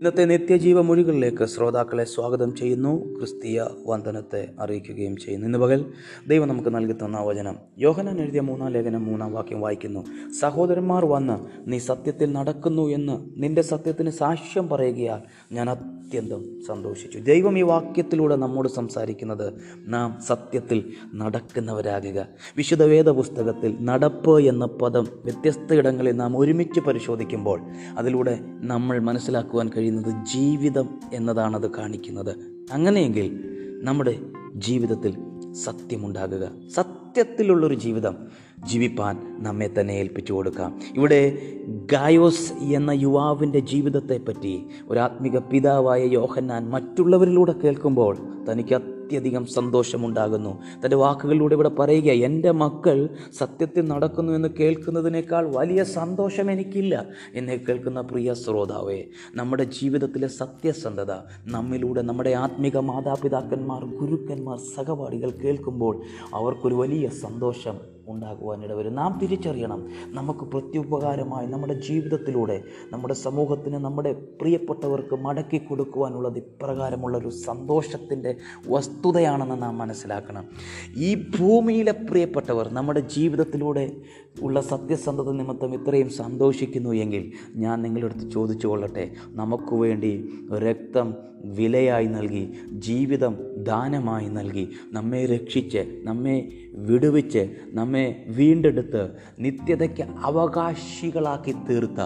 ഇന്നത്തെ നിത്യജീവ മൊഴികളിലേക്ക് ശ്രോതാക്കളെ സ്വാഗതം ചെയ്യുന്നു. ക്രിസ്തീയ വന്ദനത്തെ അറിയിക്കുകയും ചെയ്യുന്നു. ഇന്ന് പകൽ ദൈവം നമുക്ക് നൽകി തന്ന വചനം. യോഹനാൻ എഴുതിയ മൂന്നാം ലേഖനം മൂന്നാം വാക്യം വായിക്കുന്നു. സഹോദരന്മാർ വന്ന് നീ സത്യത്തിൽ നടക്കുന്നു എന്ന് നിന്റെ സത്യത്തിന് സാക്ഷ്യം പറയുകയാൽ ഞാൻ അത്യന്തം സന്തോഷിച്ചു. ദൈവം ഈ വാക്യത്തിലൂടെ നമ്മോട് സംസാരിക്കുന്നത് നാം സത്യത്തിൽ നടക്കുന്നവരാകുക. വിശുദ്ധ വേദ പുസ്തകത്തിൽ നടപ്പ് എന്ന പദം വ്യത്യസ്ത ഇടങ്ങളിൽ നാം ഒരുമിച്ച് പരിശോധിക്കുമ്പോൾ അതിലൂടെ നമ്മൾ മനസ്സിലാക്കുവാൻ കഴിയുന്നത് ജീവിതം എന്നതാണത് കാണിക്കുന്നത്. അങ്ങനെയെങ്കിൽ നമ്മുടെ ജീവിതത്തിൽ സത്യമുണ്ടാകുക. സത്യത്തിലുള്ളൊരു ജീവിതം ജീവിപ്പാൻ നമ്മെ തന്നെ ഏൽപ്പിച്ചു കൊടുക്കാം. ഇവിടെ ഗായോസ് എന്ന യുവാവിന്റെ ജീവിതത്തെപ്പറ്റി ഒരു ആത്മിക പിതാവായ യോഹന്നാൻ മറ്റുള്ളവരിലൂടെ കേൾക്കുമ്പോൾ തനിക്ക് അത്യധികം സന്തോഷമുണ്ടാകുന്നു. തന്റെ വാക്കുകളിലൂടെ ഇവിടെ പറയുക എന്റെ മക്കൾ സത്യത്തിൽ നടക്കുന്നു എന്ന് കേൾക്കുന്നതിനേക്കാൾ വലിയ സന്തോഷം എനിക്കില്ല എന്നെ കേൾക്കുന്ന പ്രിയ ശ്രോതാവേ നമ്മുടെ ജീവിതത്തിലെ സത്യസന്ധത നമ്മിലൂടെ നമ്മുടെ ആത്മിക മാതാപിതാക്കന്മാർ ഗുരുക്കന്മാർ സഹപാഠികൾ കേൾക്കുമ്പോൾ അവർക്കൊരു വലിയ സന്തോഷം ഉണ്ടാകുവാനിട വരും. നാം തിരിച്ചറിയണം നമുക്ക് പ്രത്യുപകാരമായി നമ്മുടെ ജീവിതത്തിലൂടെ നമ്മുടെ സമൂഹത്തിന് നമ്മുടെ പ്രിയപ്പെട്ടവർക്ക് മടക്കി കൊടുക്കുവാനുള്ളത് ഇപ്രകാരമുള്ള ഒരു സന്തോഷത്തിന്റെ വസ്തുതയാണെന്ന് നാം മനസ്സിലാക്കണം. ഈ ഭൂമിയിലെ പ്രിയപ്പെട്ടവർ നമ്മുടെ ജീവിതത്തിലൂടെ ഉള്ള സത്യസന്ധത നിമിത്തം ഇത്രയും സന്തോഷിക്കുന്നു എങ്കിൽ ഞാൻ നിങ്ങളടുത്ത് ചോദിച്ചു കൊള്ളട്ടെ നമുക്ക് വേണ്ടി രക്തം വിലയായി നൽകി ജീവിതം ദാനമായി നൽകി നമ്മെ രക്ഷിച്ച് നമ്മെ വിടുവിച്ച് നമ്മെ വീണ്ടെടുത്ത് നിത്യതയ്ക്ക് അവകാശികളാക്കി തീർത്ത.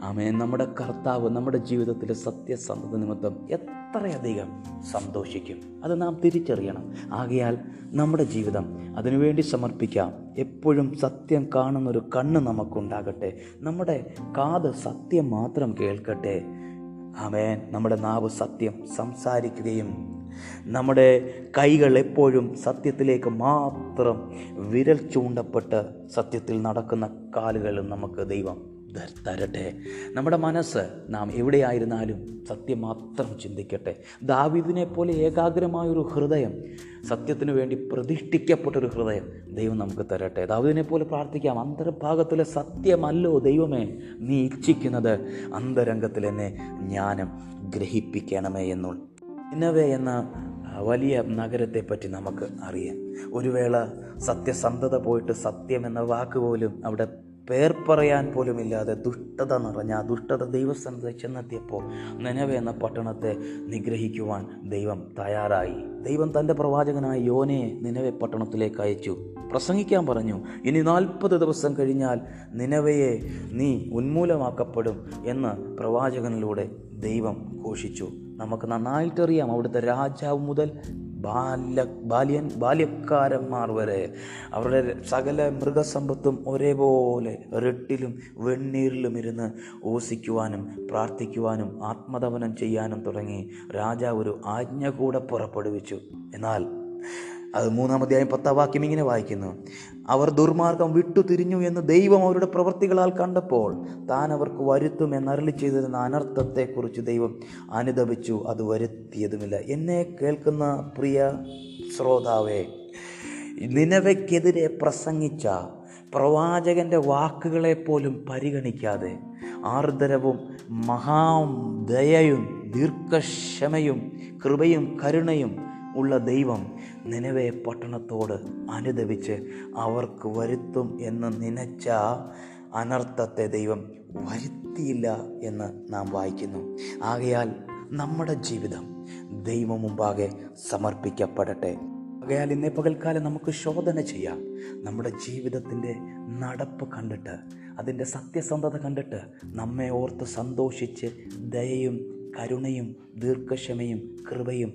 ആമേ നമ്മുടെ കർത്താവ് നമ്മുടെ ജീവിതത്തിലെ സത്യസന്ധത നിമിത്തം എത്രയധികം സന്തോഷിക്കും. അത് നാം തിരിച്ചറിയണം. ആകയാൽ നമ്മുടെ ജീവിതം അതിനുവേണ്ടി സമർപ്പിക്കാം. എപ്പോഴും സത്യം കാണുന്നൊരു കണ്ണ് നമുക്കുണ്ടാകട്ടെ. നമ്മുടെ കാത് സത്യം മാത്രം കേൾക്കട്ടെ. ആമേൻ. നമ്മുടെ നാവ് സത്യം സംസാരിക്കുകയും നമ്മുടെ കൈകൾ എപ്പോഴും സത്യത്തിലേക്ക് മാത്രം വിരൽ ചൂണ്ടപ്പെട്ട് സത്യത്തിൽ നടക്കുന്ന കാലുകളും നമുക്ക് ദൈവം തരട്ടെ. നമ്മുടെ മനസ്സ് നാം എവിടെയായിരുന്നാലും സത്യം മാത്രം ചിന്തിക്കട്ടെ. ദാവിദിനെ പോലെ ഏകാഗ്രമായൊരു ഹൃദയം സത്യത്തിന് വേണ്ടി പ്രതിഷ്ഠിക്കപ്പെട്ടൊരു ഹൃദയം ദൈവം നമുക്ക് തരട്ടെ. ദാവിദിനെ പോലെ പ്രാർത്ഥിക്കാം. അന്തരഭാഗത്തിലെ സത്യമല്ലോ ദൈവമേ നീ ഇച്ഛിക്കുന്നത് അന്തരംഗത്തിൽ എന്നെ ജ്ഞാനം ഗ്രഹിപ്പിക്കണമേ എന്നുള്ള ഇന്നവേ എന്ന വലിയ നഗരത്തെപ്പറ്റി നമുക്ക് അറിയാം. ഒരു വേള സത്യസന്ധത പോയിട്ട് സത്യം എന്ന വാക്ക് പോലും അവിടെ പേർ പറയാൻ പോലുമില്ലാതെ ദുഷ്ടത നിറഞ്ഞ ആ ദുഷ്ടത ദൈവസ്ഥാനത്ത് ചെന്നെത്തിയപ്പോൾ നിലവെ എന്ന പട്ടണത്തെ നിഗ്രഹിക്കുവാൻ ദൈവം തയ്യാറായി. ദൈവം തന്റെ പ്രവാചകനായ യോനയെ നിനവെ പട്ടണത്തിലേക്ക് അയച്ചു. പ്രസംഗിക്കാൻ പറഞ്ഞു ഇനി നാൽപ്പത് ദിവസം കഴിഞ്ഞാൽ നിനവയെ നീ ഉന്മൂലമാക്കപ്പെടും എന്ന് പ്രവാചകനിലൂടെ ദൈവം ഘോഷിച്ചു. നമുക്ക് നന്നായിട്ടറിയാം അവിടുത്തെ രാജാവ് മുതൽ ബാല്യ ബാല്യൻ ബാല്യക്കാരന്മാർ വരെ. അവരുടെ സകല മൃഗസമ്പത്തും ഒരേപോലെ റെട്ടിലും വെണ്ണീരിലും ഇരുന്ന് ഓസിക്കുവാനും പ്രാർത്ഥിക്കുവാനും ആത്മതപനം ചെയ്യാനും തുടങ്ങി. രാജാവ് ഒരു ആജ്ഞ കൂടെ പുറപ്പെടുവിച്ചു. എന്നാൽ അത് മൂന്നാം അധ്യായം പത്താം വാക്യം ഇങ്ങനെ വായിക്കുന്നു. അവർ ദുർമാർഗം വിട്ടു തിരിഞ്ഞു എന്ന് ദൈവം അവരുടെ പ്രവൃത്തികളാൽ കണ്ടപ്പോൾ താൻ അവർക്ക് വരുത്തും എന്നരളി ചെയ്തിരുന്ന അനർത്ഥത്തെക്കുറിച്ച് ദൈവം അനുദപിച്ചു. അത് വരുത്തിയതുമില്ല. എന്നെ കേൾക്കുന്ന പ്രിയ ശ്രോതാവേ നിലവയ്ക്കെതിരെ പ്രസംഗിച്ച പ്രവാചകന്റെ വാക്കുകളെ പോലും പരിഗണിക്കാതെ ആർദ്രവും മഹാദയയും ദീർഘക്ഷമയും കൃപയും കരുണയും ഉള്ള ദൈവം നിലവെ പട്ടണത്തോട് അനുദപിച്ച് അവർക്ക് വരുത്തും എന്ന് നനച്ച അനർത്ഥത്തെ ദൈവം വരുത്തിയില്ല എന്ന് നാം വായിക്കുന്നു. ആകയാൽ നമ്മുടെ ജീവിതം ദൈവം മുമ്പാകെ സമർപ്പിക്കപ്പെടട്ടെ. ആകയാൽ ഇന്നേ പകൽക്കാലം നമുക്ക് ശോധന ചെയ്യാം. നമ്മുടെ ജീവിതത്തിന്റെ നടപ്പ് കണ്ടിട്ട് അതിന്റെ സത്യസന്ധത കണ്ടിട്ട് നമ്മെ ഓർത്ത് സന്തോഷിച്ച് ദയയും കരുണയും ദീർഘക്ഷമയും കൃപയും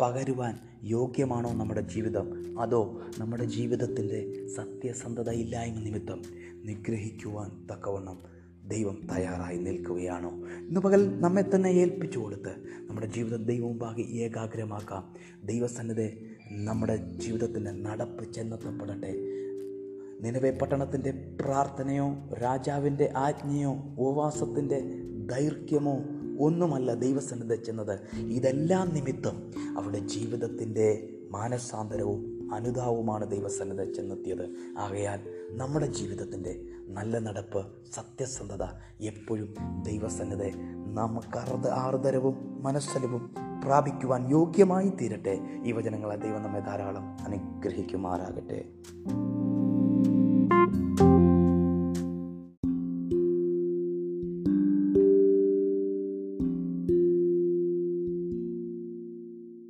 പകരുവാൻ യോഗ്യമാണോ നമ്മുടെ ജീവിതം? അതോ നമ്മുടെ ജീവിതത്തിന്റെ സത്യസന്ധത ഇല്ലായ്മ നിമിത്തം നിഗ്രഹിക്കുവാൻ തക്കവണ്ണം ദൈവം തയ്യാറായി നിൽക്കുകയാണോ? ഇന്ന് പകൽ നമ്മെ തന്നെ ഏൽപ്പിച്ചു കൊടുത്ത് നമ്മുടെ ജീവിതം ദൈവം മുമ്പാകെ ഏകാഗ്രമാക്കാം. ദൈവസന്നിധി നമ്മുടെ ജീവിതത്തിന്റെ നടപ്പ് ചെന്നെത്തപ്പെടട്ടെ. നിലവേ പട്ടണത്തിന്റെ പ്രാർത്ഥനയോ രാജാവിന്റെ ആജ്ഞയോ ഉപവാസത്തിന്റെ ദൈർഘ്യമോ ഒന്നുമല്ല ദൈവസന്നിധ ചെന്നത് ഇതെല്ലാം നിമിത്തം അവരുടെ ജീവിതത്തിന്റെ മാനസാന്തരവും അനുതാവുമാണ് ദൈവസന്നിധ ചെന്നെത്തിയത് ആകയാൽ നമ്മുടെ ജീവിതത്തിന്റെ നല്ല നടപ്പ് സത്യസന്ധത എപ്പോഴും ദൈവസന്നിധി നമുക്ക് അർദ്ധ ആർദരവും മനസ്സലവും പ്രാപിക്കുവാൻ യോഗ്യമായി തീരട്ടെ. ഈ ദൈവം നമ്മെ ധാരാളം അനുഗ്രഹിക്കുമാറാകട്ടെ.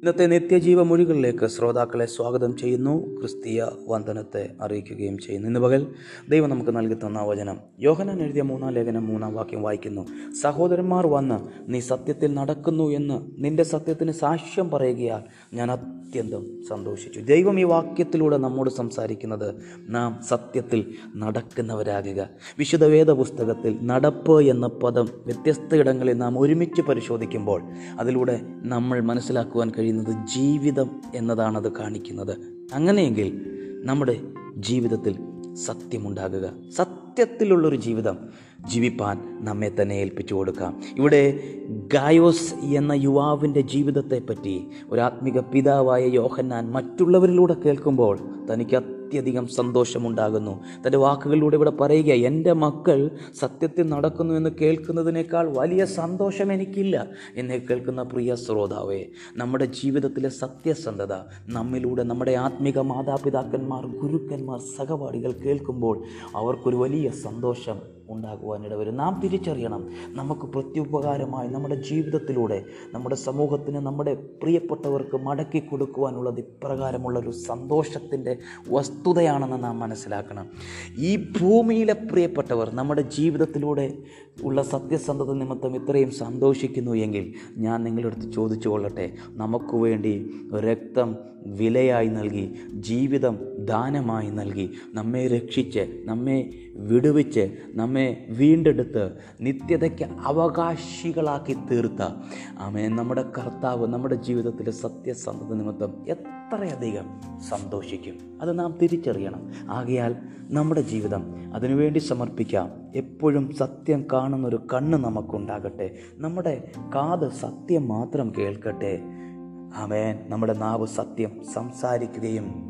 ഇന്നത്തെ നിത്യജീവ മൊഴികളിലേക്ക് ശ്രോതാക്കളെ സ്വാഗതം ചെയ്യുന്നു. ക്രിസ്തീയ വന്ദനത്തെ അറിയിക്കുകയും ചെയ്യുന്നു. ഇന്ന് പകൽ ദൈവം നമുക്ക് നൽകി തന്ന വചനം. യോഹനാൻ എഴുതിയ മൂന്നാം ലേഖനം മൂന്നാം വാക്യം വായിക്കുന്നു. സഹോദരന്മാർ വന്ന് നീ സത്യത്തിൽ നടക്കുന്നു എന്ന് നിന്റെ സത്യത്തിന് സാക്ഷ്യം പറയുകയാൽ ഞാൻ അത്യന്തം സന്തോഷിച്ചു. ദൈവം ഈ വാക്യത്തിലൂടെ നമ്മോട് സംസാരിക്കുന്നത് നാം സത്യത്തിൽ നടക്കുന്നവരാകുക. വിശുദ്ധ വേദ പുസ്തകത്തിൽ നടപ്പ് എന്ന പദം വ്യത്യസ്ത ഇടങ്ങളിൽ നാം ഒരുമിച്ച് പരിശോധിക്കുമ്പോൾ അതിലൂടെ നമ്മൾ മനസ്സിലാക്കുവാൻ കഴിയുന്നത് ജീവിതം എന്നതാണ് അത് കാണിക്കുന്നത്. അങ്ങനെയെങ്കിൽ നമ്മുടെ ജീവിതത്തിൽ സത്യമുണ്ടാകുക. സത്യത്തിലുള്ളൊരു ജീവിതം ജീവിപ്പാൻ നമ്മെ തന്നെ ഏൽപ്പിച്ചു കൊടുക്കാം. ഇവിടെ ഗായോസ് എന്ന യുവാവിന്റെ ജീവിതത്തെപ്പറ്റി ഒരു ആത്മിക പിതാവായ യോഹന്നാൻ മറ്റുള്ളവരിലൂടെ കേൾക്കുമ്പോൾ തനിക്ക് അത്യധികം സന്തോഷമുണ്ടാകുന്നു. തന്റെ വാക്കുകളിലൂടെ ഇവിടെ പറയുക എന്റെ മക്കൾ സത്യത്തിൽ നടക്കുന്നു എന്ന് കേൾക്കുന്നതിനേക്കാൾ വലിയ സന്തോഷം എനിക്കില്ല എന്നെ കേൾക്കുന്ന പ്രിയ ശ്രോതാവേ നമ്മുടെ ജീവിതത്തിലെ സത്യസന്ധത നമ്മിലൂടെ നമ്മുടെ ആത്മിക മാതാപിതാക്കന്മാർ ഗുരുക്കന്മാർ സഹപാഠികൾ കേൾക്കുമ്പോൾ അവർക്കൊരു വലിയ സന്തോഷം ഉണ്ടാകുവാനിട വരും നാം തിരിച്ചറിയണം നമുക്ക് പ്രത്യുപകാരമായി നമ്മുടെ ജീവിതത്തിലൂടെ നമ്മുടെ സമൂഹത്തിന് നമ്മുടെ പ്രിയപ്പെട്ടവർക്ക് മടക്കി കൊടുക്കുവാനുള്ളത് ഇപ്രകാരമുള്ളൊരു സന്തോഷത്തിന്റെ വസ്തുതയാണെന്ന് നാം മനസ്സിലാക്കണം. ഈ ഭൂമിയിലെ പ്രിയപ്പെട്ടവർ നമ്മുടെ ജീവിതത്തിലൂടെ ഉള്ള സത്യസന്ധത നിമിത്തം ഇത്രയും സന്തോഷിക്കുന്നു എങ്കിൽ ഞാൻ നിങ്ങളുടെ അടുത്ത് ചോദിച്ചു കൊള്ളട്ടെ നമുക്ക് വേണ്ടി രക്തം വിലയായി നൽകി ജീവിതം ദാനമായി നൽകി നമ്മെ രക്ഷിച്ച് നമ്മെ വിടുവിച്ച് നമ്മെ വീണ്ടെടുത്ത് നിത്യതയ്ക്ക് അവകാശികളാക്കി തീർത്ത. ആമേ നമ്മുടെ കർത്താവ് നമ്മുടെ ജീവിതത്തിലെ സത്യസന്ധത നിമിത്തം എത്രയധികം സന്തോഷിക്കും. അത് നാം തിരിച്ചറിയണം. ആകയാൽ നമ്മുടെ ജീവിതം അതിനുവേണ്ടി സമർപ്പിക്കാം. എപ്പോഴും സത്യം കാണുന്നൊരു കണ്ണ് നമുക്കുണ്ടാകട്ടെ. നമ്മുടെ കാത് സത്യം മാത്രം കേൾക്കട്ടെ. ആമേൻ. നമ്മുടെ നാവ് സത്യം സംസാരിക്കുകയും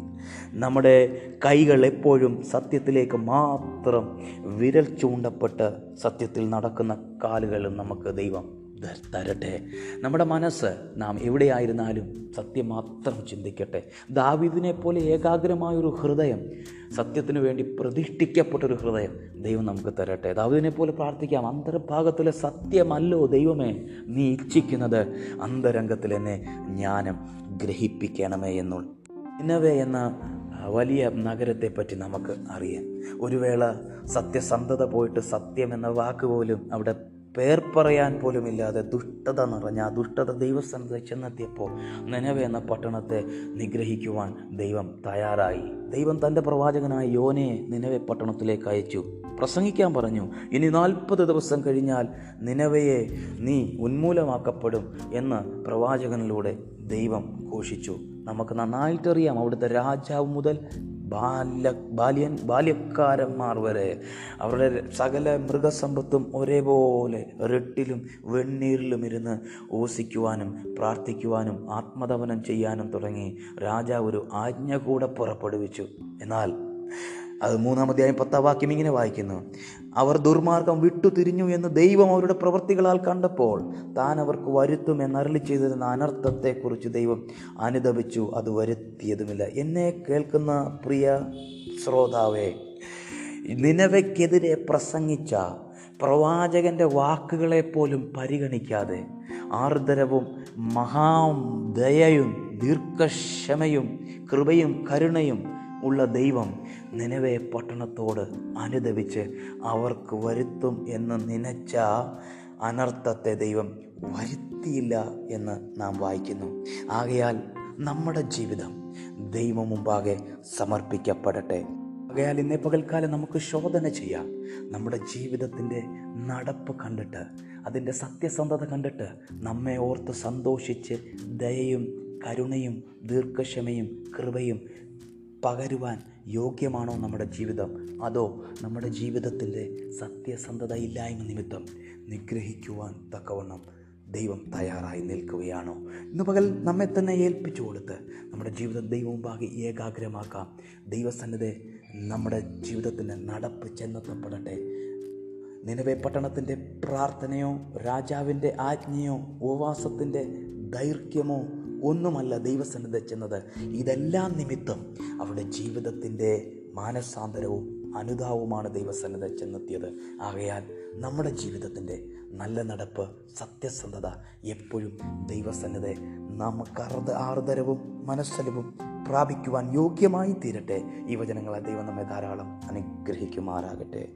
നമ്മുടെ കൈകൾ എപ്പോഴും സത്യത്തിലേക്ക് മാത്രം വിരൽ ചൂണ്ടപ്പെട്ട് സത്യത്തിൽ നടക്കുന്ന കാലുകളും നമുക്ക് ദൈവം തരട്ടെ. നമ്മുടെ മനസ്സ് നാം എവിടെയായിരുന്നാലും സത്യം മാത്രം ചിന്തിക്കട്ടെ. ദാവിദിനെ പോലെ ഏകാഗ്രമായൊരു ഹൃദയം സത്യത്തിനു വേണ്ടി പ്രതിഷ്ഠിക്കപ്പെട്ടൊരു ഹൃദയം ദൈവം നമുക്ക് തരട്ടെ. ദാവിദിനെ പോലെ പ്രാർത്ഥിക്കാം. അന്തർഭാഗത്തിലെ സത്യമല്ലോ ദൈവമേ നീ ഇച്ഛിക്കുന്നത് അന്തരംഗത്തിൽ എന്നെ ജ്ഞാനം ഗ്രഹിപ്പിക്കണമേ എന്നുള്ള നിനവേ എന്ന വലിയ നഗരത്തെപ്പറ്റി നമുക്ക് അറിയാം. ഒരു വേള സത്യസന്ധത പോയിട്ട് സത്യം എന്ന വാക്ക് പോലും അവിടെ പേർ പറയാൻ പോലുമില്ലാതെ ദുഷ്ടത നിറഞ്ഞ ആ ദുഷ്ടത ദൈവസ്ഥാനത്ത് ചെന്നെത്തിയപ്പോൾ നനവ എന്ന പട്ടണത്തെ നിഗ്രഹിക്കുവാൻ ദൈവം തയ്യാറായി. ദൈവം തന്റെ പ്രവാചകനായ യോനയെ നിനവെ പട്ടണത്തിലേക്ക് അയച്ചു. പ്രസംഗിക്കാൻ പറഞ്ഞു ഇനി നാൽപ്പത് ദിവസം കഴിഞ്ഞാൽ നിനവയെ നീ ഉന്മൂലമാക്കപ്പെടും എന്ന് പ്രവാചകനിലൂടെ ദൈവം ഘോഷിച്ചു. നമുക്ക് നന്നായിട്ടറിയാം അവിടുത്തെ രാജാവ് മുതൽ ബാല്യ ബാല്യൻ ബാല്യക്കാരന്മാർ വരെ. അവരുടെ സകല മൃഗസമ്പത്തും ഒരേപോലെ റെട്ടിലും വെണ്ണീരിലും ഇരുന്ന് ഓസിക്കുവാനും പ്രാർത്ഥിക്കുവാനും ആത്മതപനം ചെയ്യാനും തുടങ്ങി. രാജാവ് ഒരു ആജ്ഞ കൂടെ പുറപ്പെടുവിച്ചു. എന്നാൽ അത് മൂന്നാം അധ്യായം പത്താം വാക്യം ഇങ്ങനെ വായിക്കുന്നു. അവർ ദുർമാർഗം വിട്ടു തിരിഞ്ഞു എന്ന് ദൈവം അവരുടെ പ്രവൃത്തികളാൽ കണ്ടപ്പോൾ താൻ അവർക്ക് വരുത്തും എന്നരളി ചെയ്തിരുന്ന അനർത്ഥത്തെക്കുറിച്ച് ദൈവം അനുദപിച്ചു. അത് വരുത്തിയതുമില്ല. എന്നെ കേൾക്കുന്ന പ്രിയ ശ്രോതാവേ നിലവയ്ക്കെതിരെ പ്രസംഗിച്ച പ്രവാചകന്റെ വാക്കുകളെ പോലും പരിഗണിക്കാതെ ആർദ്രവും മഹാദയയും ദീർഘക്ഷമയും കൃപയും കരുണയും ഉള്ള ദൈവം നിലവെ പട്ടണത്തോട് അനുദപിച്ച് അവർക്ക് വരുത്തും എന്ന് നനച്ച അനർത്ഥത്തെ ദൈവം വരുത്തിയില്ല എന്ന് നാം വായിക്കുന്നു. ആകയാൽ നമ്മുടെ ജീവിതം ദൈവം മുമ്പാകെ സമർപ്പിക്കപ്പെടട്ടെ. ആകയാൽ ഇന്നേ പകൽക്കാലം നമുക്ക് ശോധന ചെയ്യാം. നമ്മുടെ ജീവിതത്തിന്റെ നടപ്പ് കണ്ടിട്ട് അതിന്റെ സത്യസന്ധത കണ്ടിട്ട് നമ്മെ ഓർത്ത് സന്തോഷിച്ച് ദയയും കരുണയും ദീർഘക്ഷമയും കൃപയും പകരുവാൻ യോഗ്യമാണോ നമ്മുടെ ജീവിതം? അതോ നമ്മുടെ ജീവിതത്തിന്റെ സത്യസന്ധത ഇല്ലായ്മ നിമിത്തം നിഗ്രഹിക്കുവാൻ തക്കവണ്ണം ദൈവം തയ്യാറായി നിൽക്കുകയാണോ? ഇന്ന് പകൽ നമ്മെ തന്നെ ഏൽപ്പിച്ചു കൊടുത്ത് നമ്മുടെ ജീവിതം ദൈവമുമ്പാകെ ഏകാഗ്രമാക്കാം. ദൈവസന്നിധി നമ്മുടെ ജീവിതത്തിൽ നടപ്പ് ചെന്നെത്തപ്പെടട്ടെ. നിലവെ പട്ടണത്തിന്റെ പ്രാർത്ഥനയോ രാജാവിന്റെ ആജ്ഞയോ ഉപവാസത്തിന്റെ ദൈർഘ്യമോ ഒന്നുമല്ല ദൈവസന്നിധി ചെന്നത് ഇതെല്ലാം നിമിത്തം അവരുടെ ജീവിതത്തിന്റെ മാനസാന്തരവും അനുതാവുമാണ് ദൈവസന്നിധി ചെന്നെത്തിയത് ആകയാൽ നമ്മുടെ ജീവിതത്തിന്റെ നല്ല നടപ്പ് സത്യസന്ധത എപ്പോഴും ദൈവസന്നിധി നമുക്ക് അർദ്ധ ആർദരവും മനസ്സലവും പ്രാപിക്കുവാൻ യോഗ്യമായി തീരട്ടെ. ഈ ദൈവം നമ്മെ ധാരാളം അനുഗ്രഹിക്കുമാറാകട്ടെ.